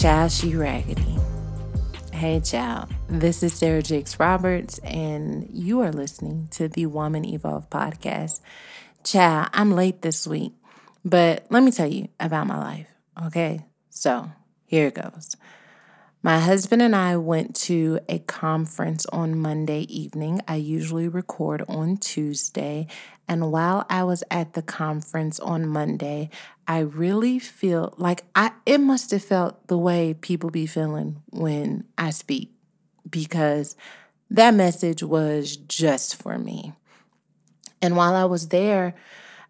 Ciao, she raggedy. Hey, ciao. This is Sarah Jakes Roberts, and you are listening to the Woman Evolve podcast. Ciao, I'm late this week, but let me tell you about my life, okay? So here it goes. My husband and I went to a conference on Monday evening. I usually record on Tuesday. And while I was at the conference on Monday, I really feel like I it must have felt the way people be feeling when I speak because that message was just for me. And while I was there,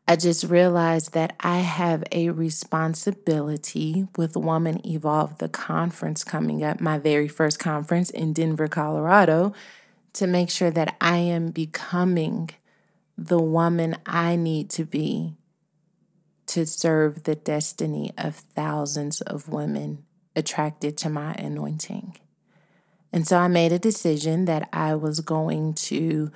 I just realized that I have a responsibility with Woman Evolve, the conference coming up, my very first conference in Denver, Colorado, to make sure that I am becoming the woman I need to be to serve the destiny of thousands of women attracted to my anointing. And so I made a decision that I was going to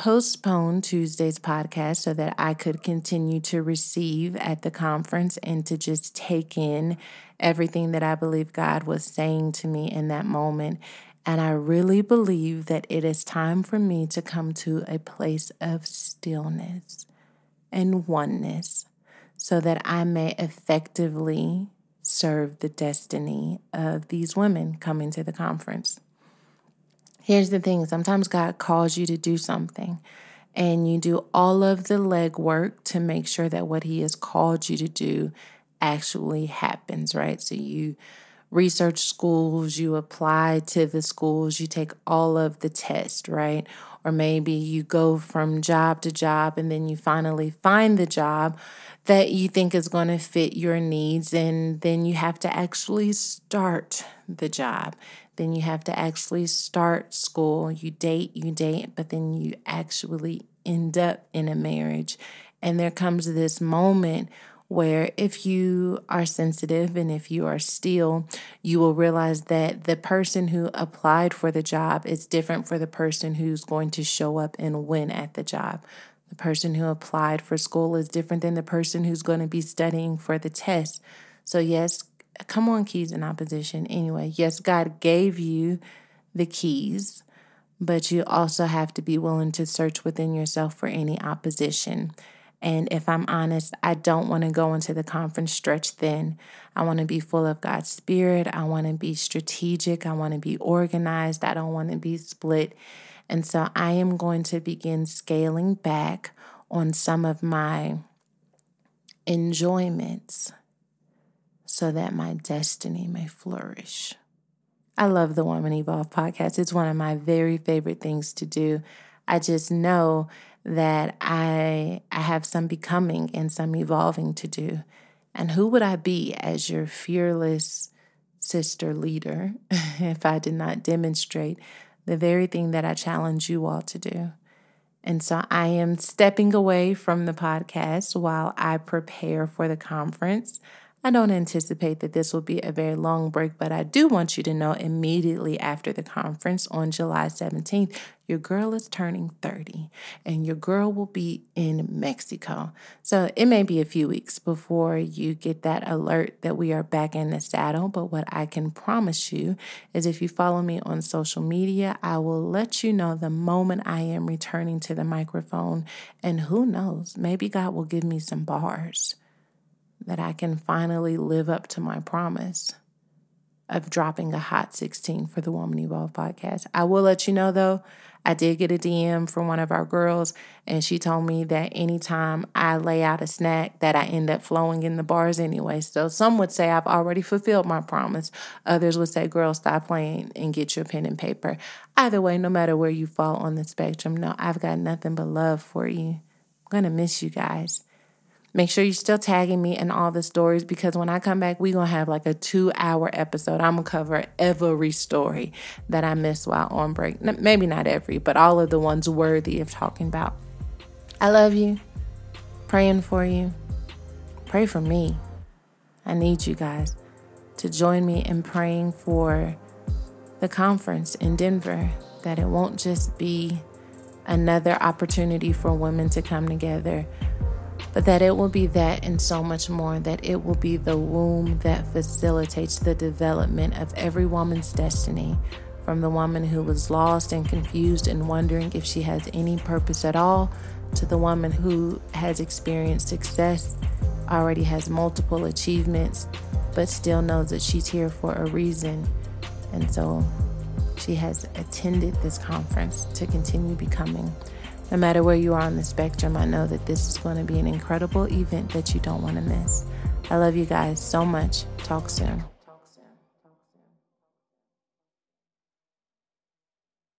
postpone Tuesday's podcast so that I could continue to receive at the conference and to just take in everything that I believe God was saying to me in that moment. And I really believe that it is time for me to come to a place of stillness and oneness so that I may effectively serve the destiny of these women coming to the conference. Here's the thing sometimes God calls you to do something, and you do all of the legwork to make sure that what He has called you to do actually happens, right? So you research schools, you apply to the schools, you take all of the tests, right? Or maybe you go from job to job and then you finally find the job that you think is going to fit your needs, and then you have to actually start the job. Then you have to actually start school. You date, you date, but then you actually end up in a marriage. And there comes this moment where if you are sensitive and if you are still, you will realize that the person who applied for the job is different for the person who's going to show up and win at the job. The person who applied for school is different than the person who's going to be studying for the test. So, yes, come on, keys in opposition. Anyway, yes, God gave you the keys, but you also have to be willing to search within yourself for any opposition. And if I'm honest, I don't want to go into the conference stretched thin. I want to be full of God's Spirit. I want to be strategic. I want to be organized. I don't want to be split. And so I am going to begin scaling back on some of my enjoyments so that my destiny may flourish. I love the Woman Evolve podcast. It's one of my very favorite things to do. I just know that I I have some becoming and some evolving to do. And who would I be as your fearless sister leader if I did not demonstrate the very thing that I challenge you all to do? And so I am stepping away from the podcast while I prepare for the conference. I don't anticipate that this will be a very long break, but I do want you to know immediately after the conference on July 17th, your girl is turning 30 and your girl will be in Mexico. So it may be a few weeks before you get that alert that we are back in the saddle. But what I can promise you is if you follow me on social media, I will let you know the moment I am returning to the microphone. And who knows, maybe God will give me some bars that I can finally live up to my promise of dropping a hot 16 for the Woman Evolve podcast. I will let you know though, I did get a DM from one of our girls, and she told me that anytime I lay out a snack, that I end up flowing in the bars anyway. So some would say I've already fulfilled my promise. Others would say, girl, stop playing and get your pen and paper. Either way, no matter where you fall on the spectrum, no, I've got nothing but love for you. I'm to miss you guys. Make sure you're still tagging me in all the stories because when I come back, we're going to have like a two hour episode. I'm going to cover every story that I missed while on break. Maybe not every, but all of the ones worthy of talking about. I love you. Praying for you. Pray for me. I need you guys to join me in praying for the conference in Denver, that it won't just be another opportunity for women to come together but that it will be that and so much more, that it will be the womb that facilitates the development of every woman's destiny, from the woman who was lost and confused and wondering if she has any purpose at all, to the woman who has experienced success, already has multiple achievements, but still knows that she's here for a reason. And so she has attended this conference to continue becoming. No matter where you are on the spectrum, I know that this is going to be an incredible event that you don't want to miss. I love you guys so much. Talk soon.